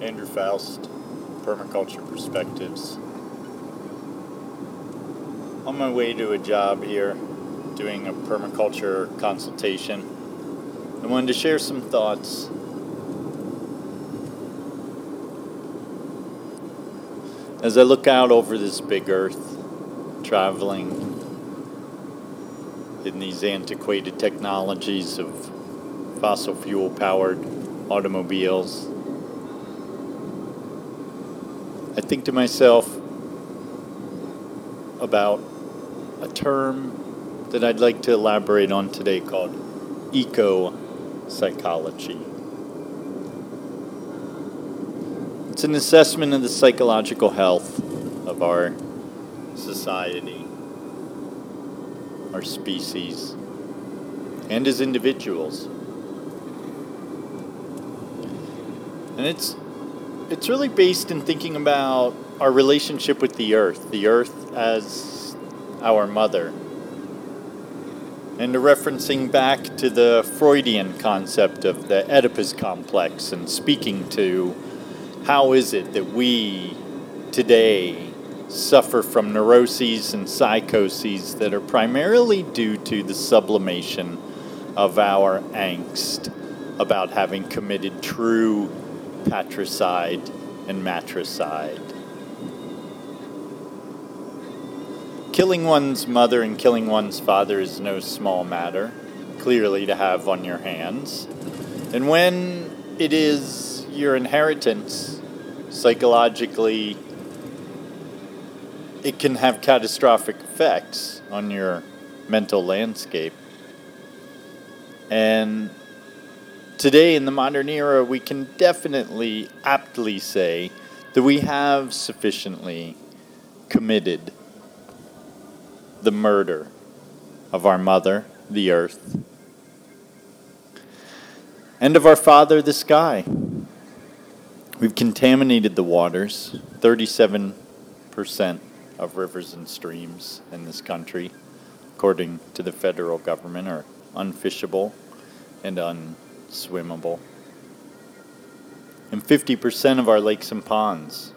Andrew Faust, Permaculture Perspectives. On my way to a job here, doing a permaculture consultation, I wanted to share some thoughts. As I look out over this big earth, traveling in these antiquated technologies of fossil fuel powered automobiles, I think to myself about a term that I'd like to elaborate on today called eco psychology. It's an assessment of the psychological health of our society, our species, and as individuals. And it's it's really based in thinking about our relationship with the earth, the earth as our mother. And referencing back to the Freudian concept of the Oedipus complex and speaking to how is it that we today suffer from neuroses and psychoses that are primarily due to the sublimation of our angst about having committed true patricide and matricide. Killing one's mother and killing one's father is no small matter, clearly, to have on your hands. And when it is your inheritance, psychologically, it can have catastrophic effects on your mental landscape. And today, in the modern era, we can definitely aptly say that we have sufficiently committed the murder of our mother, the earth, and of our father, the sky. We've contaminated the waters, 37% of rivers and streams in this country, according to the federal government, are unfishable and unswimmable. And 50% of our lakes and ponds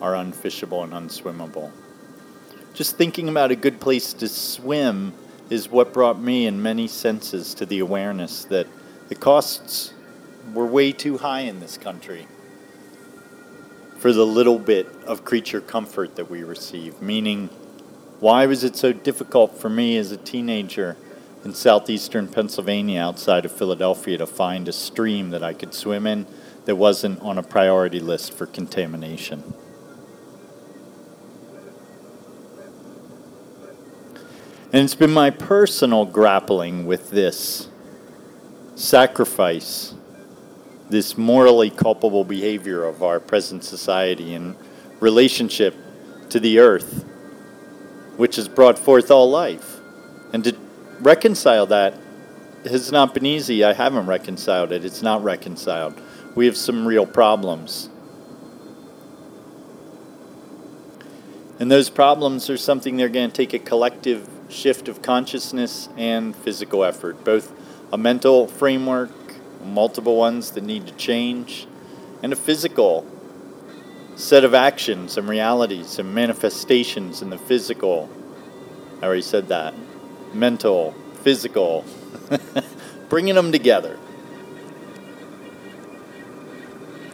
are unfishable and unswimmable. Just thinking about a good place to swim is what brought me, in many senses, to the awareness that the costs were way too high in this country for the little bit of creature comfort that we receive. Meaning, why was it so difficult for me as a teenager in southeastern Pennsylvania outside of Philadelphia to find a stream that I could swim in that wasn't on a priority list for contamination? And it's been my personal grappling with this sacrifice, this morally culpable behavior of our present society in relationship to the earth, which has brought forth all life. And to reconcile that has not been easy. I haven't reconciled it, it's not reconciled. We have some real problems. And those problems are something they're going to take a collective shift of consciousness and physical effort, both a mental framework, multiple ones that need to change, and a physical set of actions and realities and manifestations in the physical. I already said that. Mental, physical, bringing them together.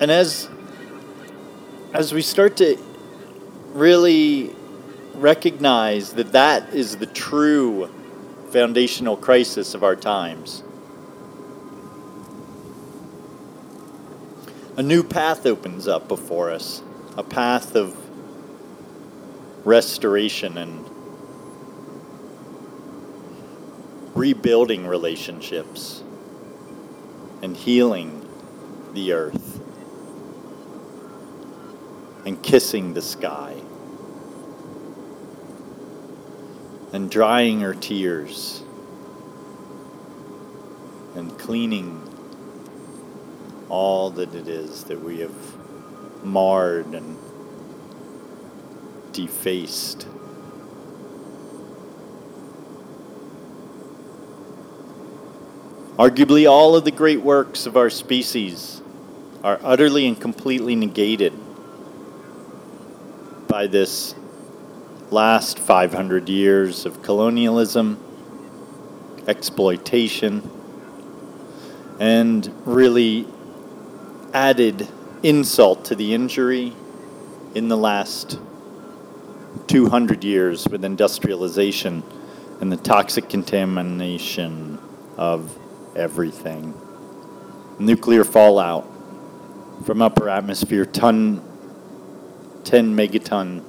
And as as we start to really recognize that that is the true foundational crisis of our times. A new path opens up before us, a path of restoration and rebuilding relationships and healing the earth and kissing the sky. and drying her tears and cleaning all that it is that we have marred and defaced. Arguably, all of the great works of our species are utterly and completely negated by this last 500 years of colonialism, exploitation, and really added insult to the injury in the last 200 years with industrialization and the toxic contamination of everything. Nuclear fallout from upper atmosphere, ton, 10 megaton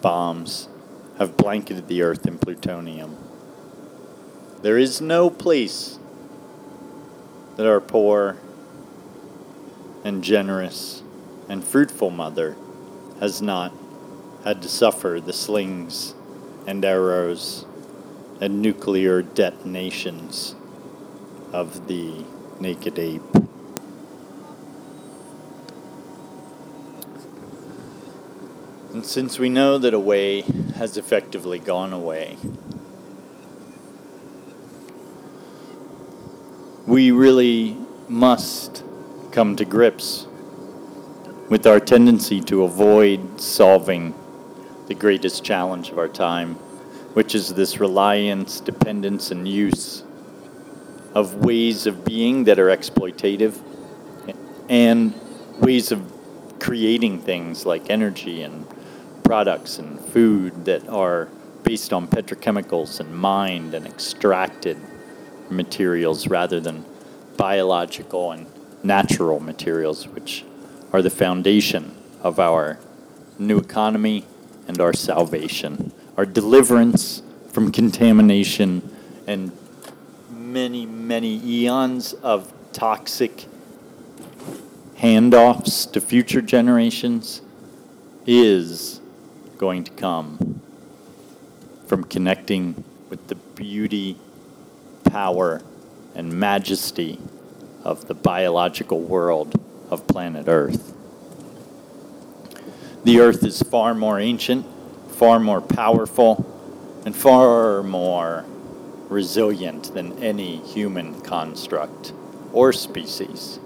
bombs have blanketed the earth in plutonium. There is no place that our poor and generous and fruitful mother has not had to suffer the slings and arrows and nuclear detonations of the naked ape. And since we know that away has effectively gone away, we really must come to grips with our tendency to avoid solving the greatest challenge of our time, which is this reliance, dependence, and use of ways of being that are exploitative and ways of creating things like energy and products and food that are based on petrochemicals and mined and extracted materials rather than biological and natural materials, which are the foundation of our new economy and our salvation, our deliverance from contamination and many, many eons of toxic handoffs to future generations is going to come from connecting with the beauty, power, and majesty of the biological world of planet Earth. The Earth is far more ancient, far more powerful, and far more resilient than any human construct or species.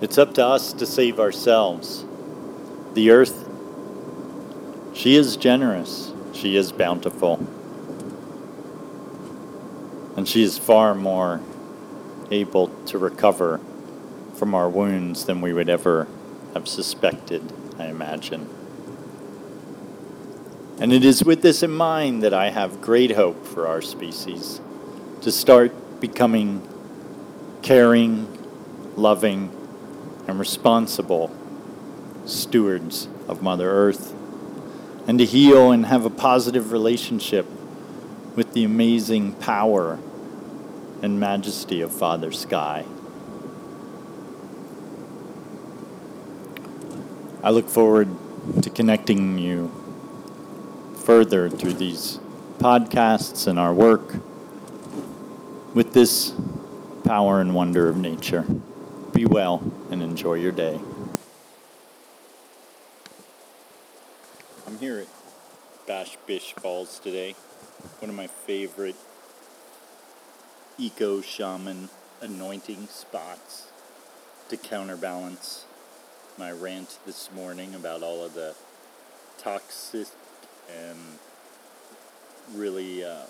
It's up to us to save ourselves. The earth, she is generous, she is bountiful, and she is far more able to recover from our wounds than we would ever have suspected, I imagine. And it is with this in mind that I have great hope for our species to start becoming caring, loving, and responsible stewards of Mother Earth, and to heal and have a positive relationship with the amazing power and majesty of Father Sky. I look forward to connecting you further through these podcasts and our work with this power and wonder of nature. Be well and enjoy your day. I'm here at Bash Bish Falls today, one of my favorite eco shaman anointing spots to counterbalance my rant this morning about all of the toxic and really uh,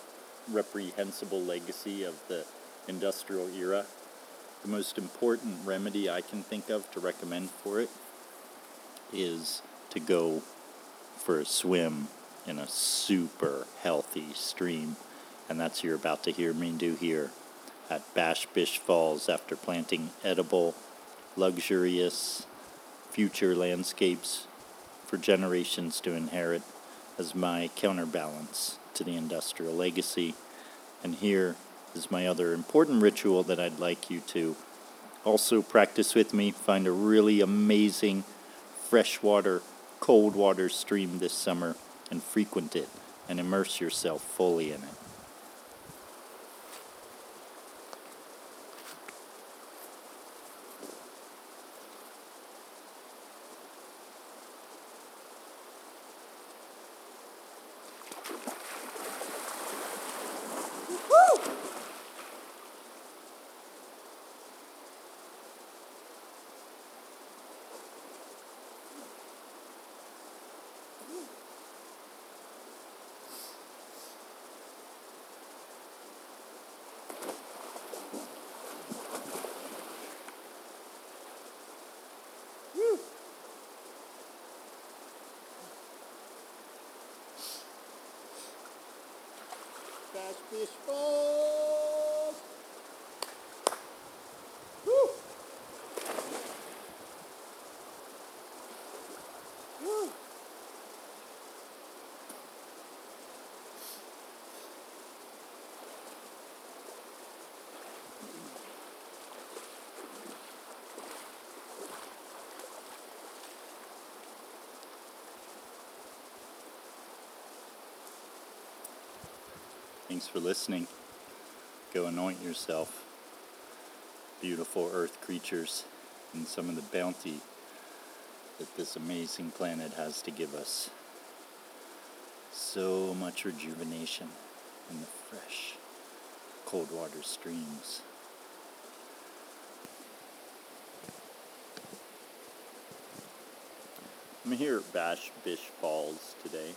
reprehensible legacy of the industrial era the most important remedy I can think of to recommend for it is to go for a swim in a super healthy stream. And that's what you're about to hear me do here at Bash Bish Falls after planting edible, luxurious future landscapes for generations to inherit as my counterbalance to the industrial legacy. And here is my other important ritual that I'd like you to also practice with me. Find a really amazing freshwater, cold water stream this summer and frequent it and immerse yourself fully in it. Bash Bish Falls. Thanks for listening. Go anoint yourself, beautiful earth creatures, and some of the bounty that this amazing planet has to give us. So much rejuvenation in the fresh, cold water streams. I'm here at Bash Bish Falls today.